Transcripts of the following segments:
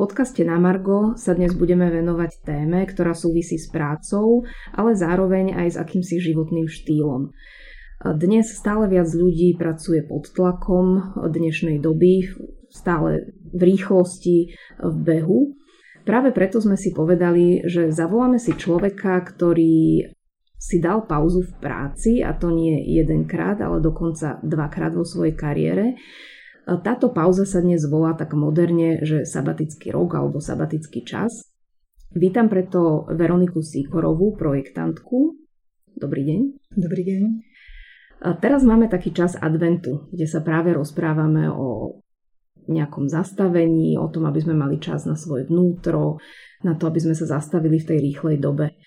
podcaste na Margo sa dnes budeme venovať téme, ktorá súvisí s prácou, ale zároveň aj s akýmsi životným štýlom. Dnes stále viac ľudí pracuje pod tlakom dnešnej doby, stále v rýchlosti, v behu. Práve preto sme si povedali, že zavoláme si človeka, ktorý si dal pauzu v práci a to nie jedenkrát, ale dokonca dvakrát vo svojej kariére táto pauza sa dnes volá tak moderne, že sabatický rok alebo sabatický čas. Vítam preto Veroniku Sikorovú, projektantku. Dobrý deň. Dobrý deň. A teraz máme taký čas adventu, kde sa práve rozprávame o nejakom zastavení, o tom, aby sme mali čas na svoje vnútro, na to, aby sme sa zastavili v tej rýchlej dobe.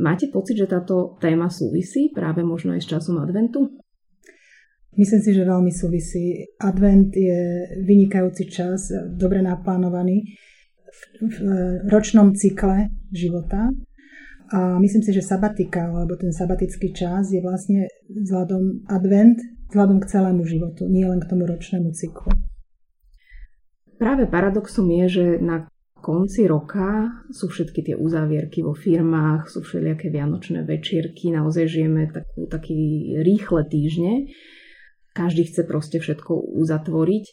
Máte pocit, že táto téma súvisí práve možno aj s časom adventu? Myslím si, že veľmi súvisí. Advent je vynikajúci čas, dobre naplánovaný v ročnom cykle života. A myslím si, že sabatika, alebo ten sabatický čas je vlastne vzhľadom advent, vzhľadom k celému životu, nie len k tomu ročnému cyklu. Práve paradoxom je, že na konci roka sú všetky tie uzávierky vo firmách, sú všelijaké vianočné večierky, naozaj žijeme takú, taký rýchle týždne každý chce proste všetko uzatvoriť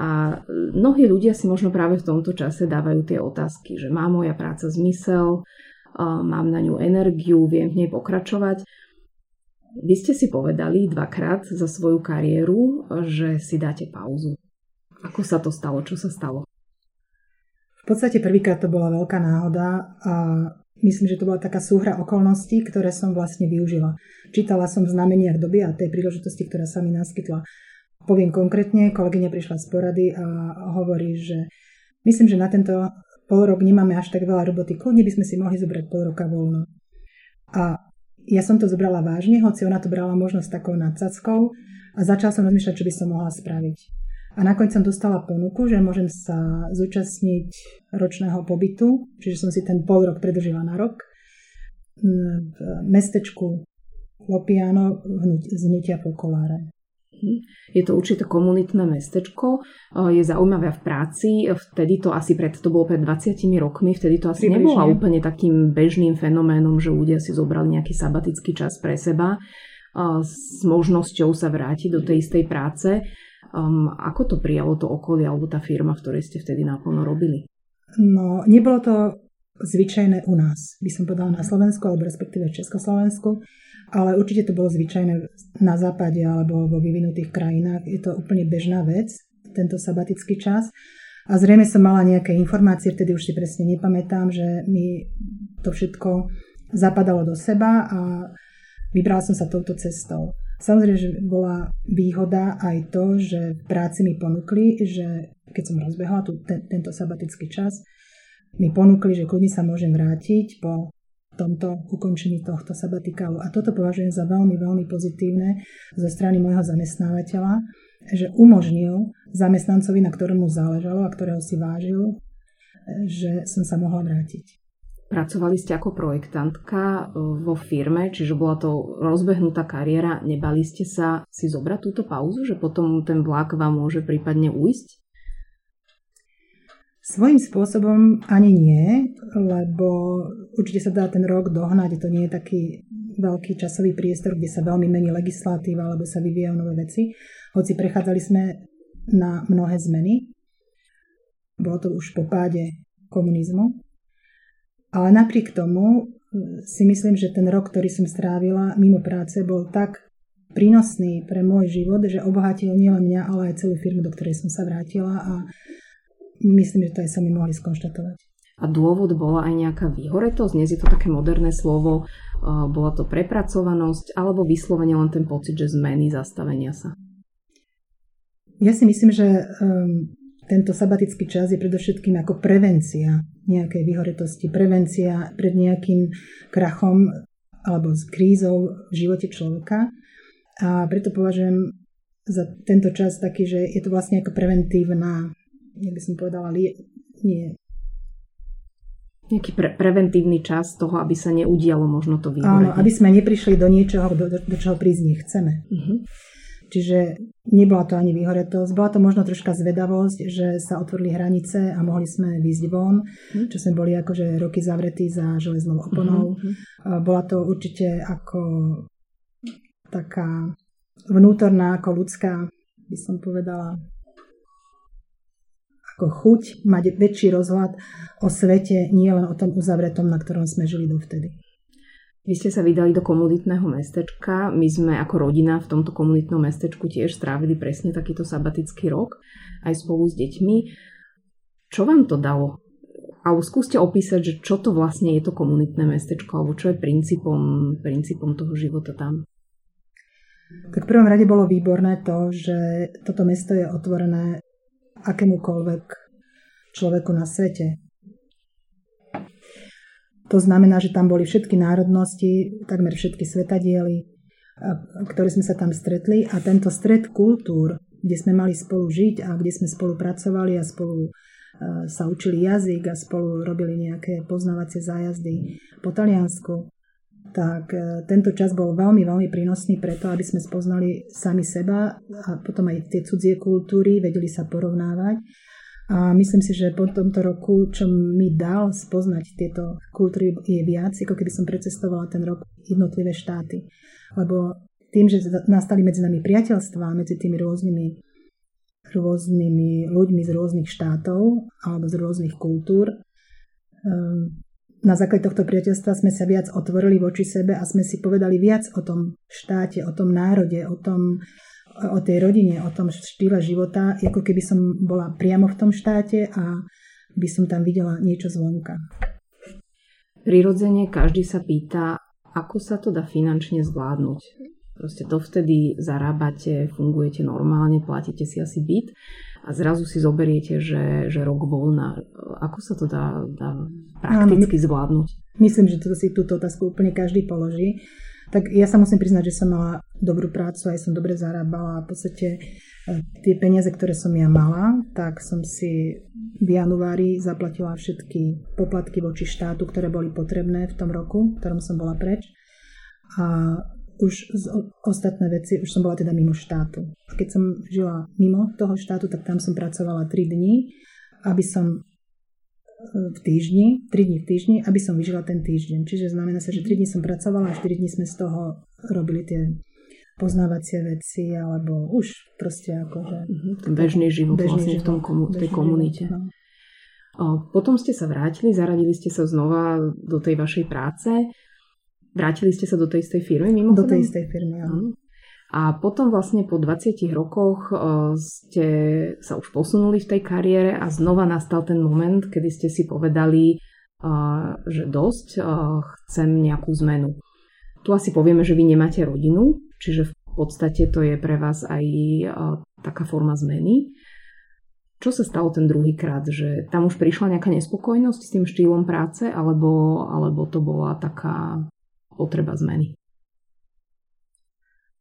a mnohí ľudia si možno práve v tomto čase dávajú tie otázky, že má moja práca zmysel, mám na ňu energiu, viem v nej pokračovať. Vy ste si povedali dvakrát za svoju kariéru, že si dáte pauzu. Ako sa to stalo? Čo sa stalo? V podstate prvýkrát to bola veľká náhoda a Myslím, že to bola taká súhra okolností, ktoré som vlastne využila. Čítala som v znameniach doby a tej príležitosti, ktorá sa mi naskytla. Poviem konkrétne, kolegyňa prišla z porady a hovorí, že myslím, že na tento pol rok nemáme až tak veľa roboty, kľudne by sme si mohli zobrať pol roka voľno. A ja som to zobrala vážne, hoci ona to brala možno s takou nadsackou a začala som rozmýšľať, čo by som mohla spraviť. A nakoniec som dostala ponuku, že môžem sa zúčastniť ročného pobytu, čiže som si ten pol rok predržila na rok v mestečku Lopiano z hnutia Pokoláre. Je to určite komunitné mestečko, je zaujímavé v práci, vtedy to asi pred, to bolo pred 20 rokmi, vtedy to asi nebolo úplne takým bežným fenoménom, že ľudia si zobrali nejaký sabatický čas pre seba s možnosťou sa vrátiť do tej istej práce. Um, ako to prijalo to okolie alebo tá firma, v ktorej ste vtedy naplno robili? No, nebolo to zvyčajné u nás, by som povedala na Slovensku, alebo respektíve v Československu, ale určite to bolo zvyčajné na západe alebo vo vyvinutých krajinách. Je to úplne bežná vec, tento sabatický čas. A zrejme som mala nejaké informácie, vtedy už si presne nepamätám, že mi to všetko zapadalo do seba a vybrala som sa touto cestou. Samozrejme, že bola výhoda aj to, že v práci mi ponúkli, že keď som rozbehla tu, ten, tento sabatický čas, mi ponúkli, že kľudne sa môžem vrátiť po tomto ukončení tohto sabatikálu. A toto považujem za veľmi, veľmi pozitívne zo strany môjho zamestnávateľa, že umožnil zamestnancovi, na ktorom mu záležalo a ktorého si vážil, že som sa mohla vrátiť. Pracovali ste ako projektantka e, vo firme, čiže bola to rozbehnutá kariéra. Nebali ste sa si zobrať túto pauzu, že potom ten vlak vám môže prípadne ujsť? Svojím spôsobom ani nie, lebo určite sa dá ten rok dohnať. To nie je taký veľký časový priestor, kde sa veľmi mení legislatíva alebo sa vyvíjajú nové veci. Hoci prechádzali sme na mnohé zmeny. Bolo to už po páde komunizmu. Ale napriek tomu hm, si myslím, že ten rok, ktorý som strávila mimo práce, bol tak prínosný pre môj život, že obohatil nielen mňa, ale aj celú firmu, do ktorej som sa vrátila a myslím, že to aj sami mohli skonštatovať. A dôvod bola aj nejaká výhoretosť? Dnes je to také moderné slovo. Bola to prepracovanosť alebo vyslovene len ten pocit, že zmeny zastavenia sa? Ja si myslím, že um, tento sabatický čas je predovšetkým ako prevencia nejakej vyhoretosti, prevencia pred nejakým krachom alebo s krízou v živote človeka. A preto považujem za tento čas taký, že je to vlastne ako preventívna, ja by som povedala, nie, nie nejaký pre- preventívny čas toho, aby sa neudialo možno to vyhorenie. Áno, aby sme neprišli do niečoho, do, do, do čoho prísť nechceme. Uh-huh. Čiže nebola to ani vyhoretosť, bola to možno troška zvedavosť, že sa otvorili hranice a mohli sme výjsť von, mm. čo sme boli akože roky zavretí za železnou oponou. Mm-hmm. Bola to určite ako taká vnútorná, ako ľudská, by som povedala, ako chuť mať väčší rozhľad o svete, nie len o tom uzavretom, na ktorom sme žili dovtedy. Vy ste sa vydali do komunitného mestečka. My sme ako rodina v tomto komunitnom mestečku tiež strávili presne takýto sabatický rok, aj spolu s deťmi. Čo vám to dalo? Alebo skúste opísať, že čo to vlastne je to komunitné mestečko, alebo čo je princípom, princípom toho života tam. Tak v prvom rade bolo výborné to, že toto mesto je otvorené akémukoľvek človeku na svete. To znamená, že tam boli všetky národnosti, takmer všetky svetadiely, ktoré sme sa tam stretli. A tento stred kultúr, kde sme mali spolu žiť a kde sme spolupracovali a spolu sa učili jazyk a spolu robili nejaké poznávacie zájazdy po Taliansku, tak e, tento čas bol veľmi, veľmi prínosný preto, aby sme spoznali sami seba a potom aj tie cudzie kultúry, vedeli sa porovnávať a myslím si, že po tomto roku, čo mi dal spoznať tieto kultúry, je viac, ako keby som precestovala ten rok jednotlivé štáty. Lebo tým, že nastali medzi nami priateľstvá, medzi tými rôznymi, rôznymi ľuďmi z rôznych štátov alebo z rôznych kultúr, ehm, na základe tohto priateľstva sme sa viac otvorili voči sebe a sme si povedali viac o tom štáte, o tom národe, o tom, o tej rodine, o tom štýle života, ako keby som bola priamo v tom štáte a by som tam videla niečo zvonka. Prirodzene každý sa pýta, ako sa to dá finančne zvládnuť. Proste dovtedy zarábate, fungujete normálne, platíte si asi byt a zrazu si zoberiete, že, že rok voľna. Ako sa to dá, dá prakticky zvládnuť? Myslím, že toto si túto otázku úplne každý položí. Tak ja sa musím priznať, že som mala dobrú prácu, aj som dobre zarábala a v podstate e, tie peniaze, ktoré som ja mala, tak som si v januári zaplatila všetky poplatky voči štátu, ktoré boli potrebné v tom roku, v ktorom som bola preč. A už z ostatné veci, už som bola teda mimo štátu. Keď som žila mimo toho štátu, tak tam som pracovala 3 dní, aby som v týždni, 3 dní v týždni, aby som vyžila ten týždeň. Čiže znamená sa, že 3 dní som pracovala a 4 dní sme z toho robili tie poznávacie veci, alebo už proste ako, že... Mhm, ten bežný život bežný vlastne život, v tom komu- tej komunite. Život, no. Potom ste sa vrátili, zaradili ste sa znova do tej vašej práce. Vrátili ste sa do tej istej firmy mimo Do tej istej firmy, áno. A potom vlastne po 20 rokoch e, ste sa už posunuli v tej kariére a znova nastal ten moment, kedy ste si povedali, e, že dosť, e, chcem nejakú zmenu. Tu asi povieme, že vy nemáte rodinu, čiže v podstate to je pre vás aj taká forma zmeny. Čo sa stalo ten druhý krát? Že tam už prišla nejaká nespokojnosť s tým štýlom práce, alebo, alebo to bola taká potreba zmeny?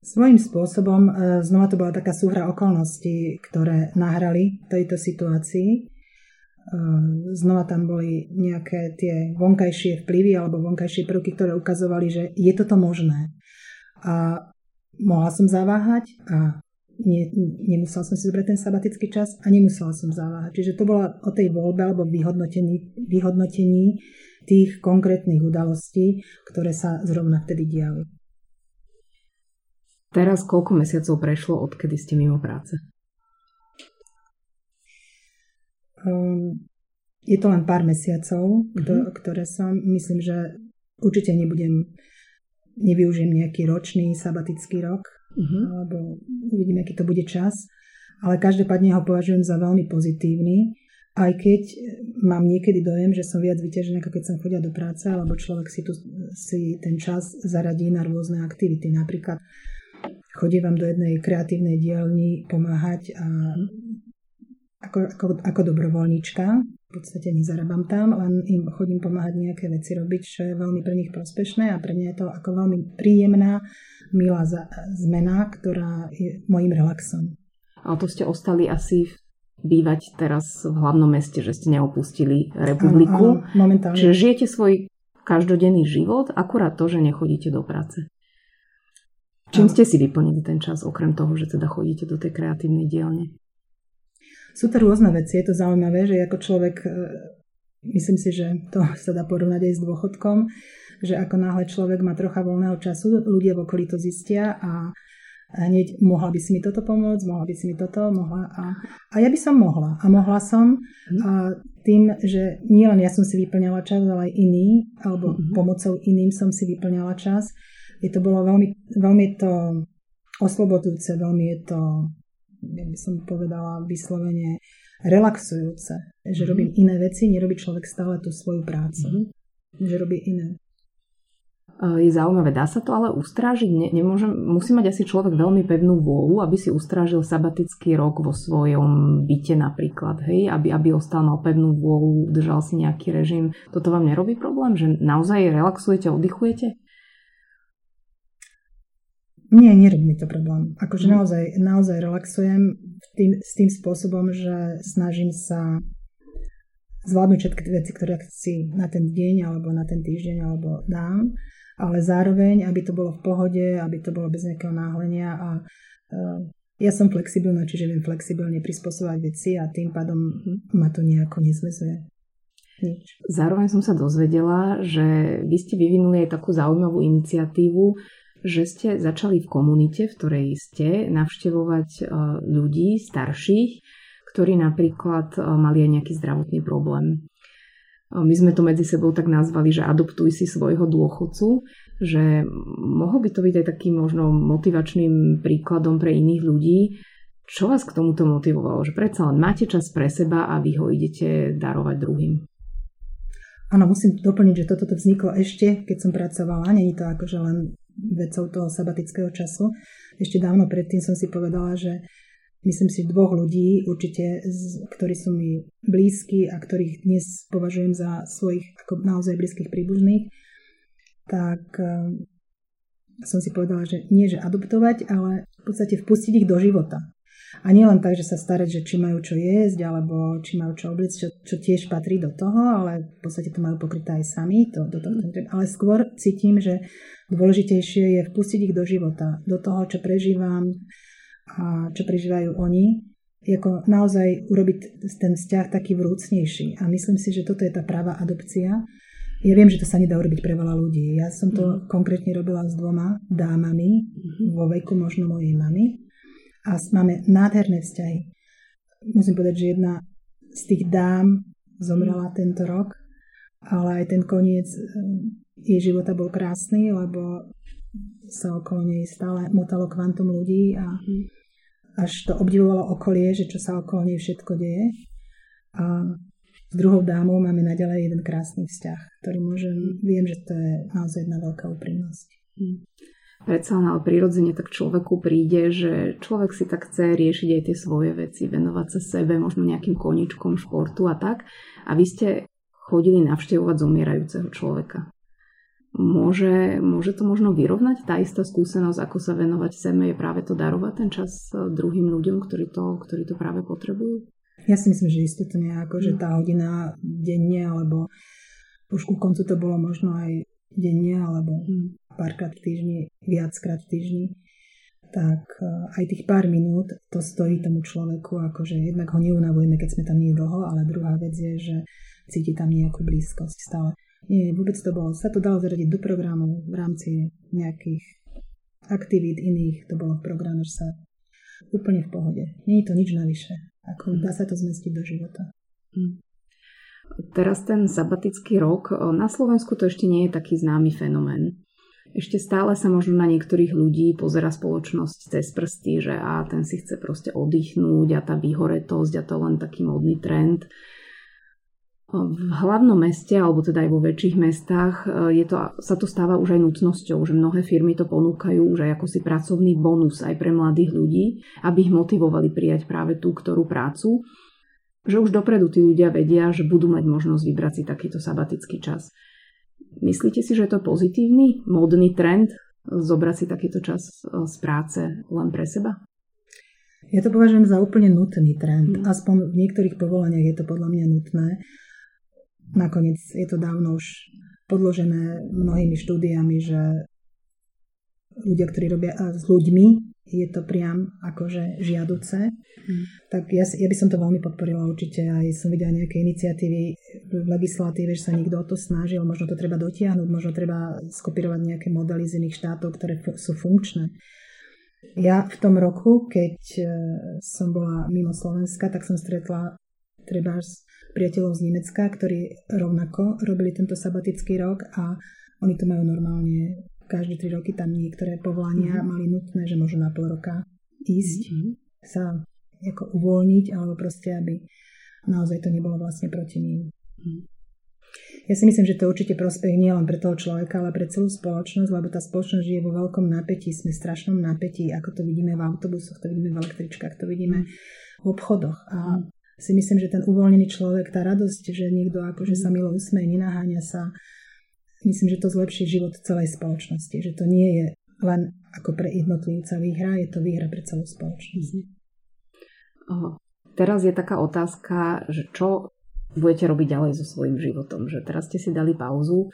Svojím spôsobom e, znova to bola taká súhra okolností, ktoré nahrali tejto situácii. E, znova tam boli nejaké tie vonkajšie vplyvy alebo vonkajšie prvky, ktoré ukazovali, že je toto možné. A mohla som zaváhať a nie, nemusela som si zobrať ten sabatický čas a nemusela som zaváhať. Čiže to bola o tej voľbe alebo vyhodnotení, vyhodnotení tých konkrétnych udalostí, ktoré sa zrovna vtedy diali. Teraz koľko mesiacov prešlo, odkedy ste mimo práce? Um, je to len pár mesiacov, mm-hmm. ktoré som, myslím, že určite nebudem, nevyužijem nejaký ročný sabatický rok, mm-hmm. alebo uvidíme, aký to bude čas, ale každopádne ho považujem za veľmi pozitívny, aj keď mám niekedy dojem, že som viac vyťažená, ako keď som chodia do práce, alebo človek si, tu, si ten čas zaradí na rôzne aktivity. Napríklad chodívam do jednej kreatívnej dielni pomáhať a ako, ako, ako dobrovoľnička. V podstate nezarábam tam, len im chodím pomáhať nejaké veci robiť, čo je veľmi pre nich prospešné a pre mňa je to ako veľmi príjemná, milá zmena, ktorá je môjim relaxom. A to ste ostali asi bývať teraz v hlavnom meste, že ste neopustili republiku. Áno, áno, momentálne. Čiže žijete svoj každodenný život, akurát to, že nechodíte do práce. Čím ste si vyplnili ten čas, okrem toho, že teda chodíte do tej kreatívnej dielne? Sú to rôzne veci, je to zaujímavé, že ako človek, e, myslím si, že to sa dá porovnať aj s dôchodkom, že ako náhle človek má trocha voľného času, ľudia v okolí to zistia a hneď mohla by si mi toto pomôcť, mohla by si mi toto, mohla a, a ja by som mohla a mohla som a tým, že nielen ja som si vyplňala čas, ale aj iní, alebo mm-hmm. pomocou iným som si vyplňala čas. Je to bolo veľmi, veľmi to oslobodzujúce, veľmi je to jak by som povedala, vyslovene relaxujúce. Že mm-hmm. robím iné veci, nerobí človek stále tú svoju prácu. Mm-hmm. Že robí iné. Je zaujímavé, dá sa to ale ustrážiť? Ne, nemôžem, musí mať asi človek veľmi pevnú vôľu, aby si ustrážil sabatický rok vo svojom byte napríklad, hej? Aby, aby ostal mal pevnú vôľu, držal si nejaký režim. Toto vám nerobí problém, že naozaj relaxujete, oddychujete? Nie, nerobí mi to problém. Akože mhm. naozaj, naozaj relaxujem tým, s tým spôsobom, že snažím sa zvládnuť všetky veci, ktoré si na ten deň alebo na ten týždeň alebo dám, ale zároveň, aby to bolo v pohode, aby to bolo bez nejakého náhlenia a uh, ja som flexibilná, čiže viem flexibilne prispôsobovať veci a tým pádom ma to nejako nezvezuje. Nič. Zároveň som sa dozvedela, že vy ste vyvinuli aj takú zaujímavú iniciatívu, že ste začali v komunite, v ktorej ste, navštevovať e, ľudí starších, ktorí napríklad e, mali aj nejaký zdravotný problém. E, my sme to medzi sebou tak nazvali, že adoptuj si svojho dôchodcu, že mohol by to byť aj takým možno motivačným príkladom pre iných ľudí. Čo vás k tomuto motivovalo? Že predsa len máte čas pre seba a vy ho idete darovať druhým. Áno, musím doplniť, že toto vzniklo ešte, keď som pracovala. Není to akože len vecou toho sabatického času. Ešte dávno predtým som si povedala, že myslím si dvoch ľudí určite, ktorí sú mi blízki a ktorých dnes považujem za svojich ako naozaj blízkych príbuzných, tak eh, som si povedala, že nie, že adoptovať, ale v podstate vpustiť ich do života. A nie len tak, že sa starať, že či majú čo jesť, alebo či majú čo obliecť, čo, čo tiež patrí do toho, ale v podstate to majú pokryté aj sami. To, do toho, ale skôr cítim, že dôležitejšie je vpustiť ich do života, do toho, čo prežívam a čo prežívajú oni. Ako naozaj urobiť ten vzťah taký vrúcnejší. A myslím si, že toto je tá práva adopcia. Ja viem, že to sa nedá urobiť pre veľa ľudí. Ja som to mm. konkrétne robila s dvoma dámami mm. vo veku možno mojej mamy a máme nádherné vzťahy. Musím povedať, že jedna z tých dám zomrela tento rok, ale aj ten koniec eh, jej života bol krásny, lebo sa okolo nej stále motalo kvantum ľudí a až to obdivovalo okolie, že čo sa okolo nej všetko deje. A s druhou dámou máme naďalej jeden krásny vzťah, ktorý môžem, viem, že to je naozaj jedna veľká úprimnosť. Predsa ale prirodzene tak človeku príde, že človek si tak chce riešiť aj tie svoje veci, venovať sa sebe, možno nejakým koničkom športu a tak. A vy ste chodili navštevovať zomierajúceho človeka. Môže, môže to možno vyrovnať tá istá skúsenosť, ako sa venovať seme, je práve to darovať ten čas druhým ľuďom, ktorí to, ktorí to práve potrebujú? Ja si myslím, že to nejako, že tá hodina denne, alebo už ku koncu to bolo možno aj denne, alebo párkrát v týždni, viackrát v týždni, tak e, aj tých pár minút to stojí tomu človeku, akože jednak ho neunavujeme, keď sme tam nie dlho, ale druhá vec je, že cíti tam nejakú blízkosť stále. Nie, vôbec to bolo, sa to dalo zaradiť do programu v rámci nejakých aktivít iných, to bolo v programe, že sa úplne v pohode. Nie je to nič navyše. Ako dá sa to zmestiť do života. Mm. Teraz ten sabatický rok, na Slovensku to ešte nie je taký známy fenomén. Ešte stále sa možno na niektorých ľudí pozera spoločnosť cez prsty, že a ten si chce proste oddychnúť a tá vyhoretosť a to len taký modný trend. V hlavnom meste, alebo teda aj vo väčších mestách, je to, sa to stáva už aj nutnosťou, že mnohé firmy to ponúkajú už aj ako si pracovný bonus aj pre mladých ľudí, aby ich motivovali prijať práve tú ktorú prácu. Že už dopredu tí ľudia vedia, že budú mať možnosť vybrať si takýto sabatický čas. Myslíte si, že je to pozitívny, módny trend zobrať si takýto čas e, z práce len pre seba? Ja to považujem za úplne nutný trend. Hmm. Aspoň v niektorých povolaniach je to podľa mňa nutné. Nakoniec je to dávno už podložené mnohými štúdiami, že ľudia, ktorí robia s ľuďmi, je to priam akože žiaduce, mm. tak ja, ja by som to veľmi podporila určite. Aj som videla nejaké iniciatívy v legislatíve, že sa niekto o to snažil, možno to treba dotiahnuť, možno treba skopírovať nejaké modely z iných štátov, ktoré sú funkčné. Ja v tom roku, keď e, som bola mimo Slovenska, tak som stretla treba s priateľov z Nemecka, ktorí rovnako robili tento sabatický rok a oni to majú normálne každé tri roky tam niektoré povolania mm-hmm. mali nutné, že môžu na pol roka ísť, mm-hmm. sa ako uvoľniť, alebo proste, aby naozaj to nebolo vlastne proti ním. Mm-hmm. Ja si myslím, že to určite prospech nie len pre toho človeka, ale pre celú spoločnosť, lebo tá spoločnosť žije vo veľkom napätí, sme v strašnom napätí, ako to vidíme v autobusoch, to vidíme v električkách, to vidíme v obchodoch. A si myslím, že ten uvoľnený človek, tá radosť, že niekto akože sa milo usmeje, nenaháňa sa, myslím, že to zlepší život celej spoločnosti, že to nie je len ako pre jednotlivca výhra, je to výhra pre celú spoločnosť. Uh, teraz je taká otázka, že čo budete robiť ďalej so svojím životom, že teraz ste si dali pauzu,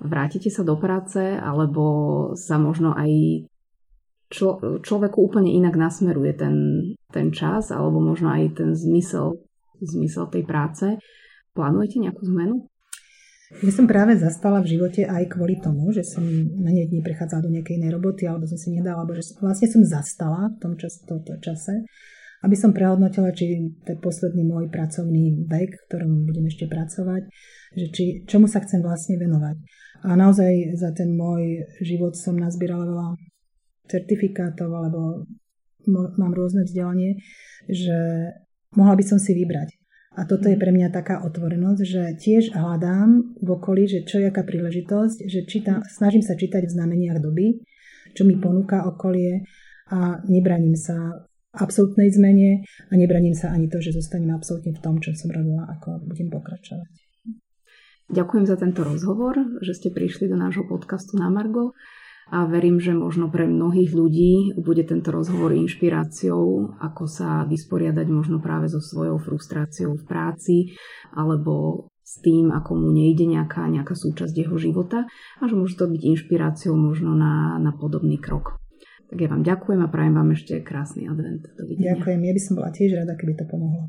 vrátite sa do práce, alebo sa možno aj člo, človeku úplne inak nasmeruje ten, ten čas, alebo možno aj ten zmysel, zmysel tej práce. Plánujete nejakú zmenu? Ja som práve zastala v živote aj kvôli tomu, že som na ne dní prechádzala do nejakej inej roboty, alebo som si nedala, alebo že vlastne som zastala v tom čas, tomto čase, aby som prehodnotila, či ten posledný môj pracovný vek, v ktorom budem ešte pracovať, že či, čomu sa chcem vlastne venovať. A naozaj za ten môj život som nazbierala veľa certifikátov, alebo mám rôzne vzdelanie, že mohla by som si vybrať a toto je pre mňa taká otvorenosť, že tiež hľadám v okolí, že čo je aká príležitosť, že čítam, snažím sa čítať v znameniach doby, čo mi ponúka okolie a nebraním sa absolútnej zmene a nebraním sa ani to, že zostanem absolútne v tom, čo som robila, ako budem pokračovať. Ďakujem za tento rozhovor, že ste prišli do nášho podcastu na Margo a verím, že možno pre mnohých ľudí bude tento rozhovor inšpiráciou, ako sa vysporiadať možno práve so svojou frustráciou v práci alebo s tým, ako mu nejde nejaká, nejaká súčasť jeho života a že môže to byť inšpiráciou možno na, na podobný krok. Tak ja vám ďakujem a prajem vám ešte krásny advent. Dovidenia. Ďakujem, ja by som bola tiež rada, keby to pomohlo.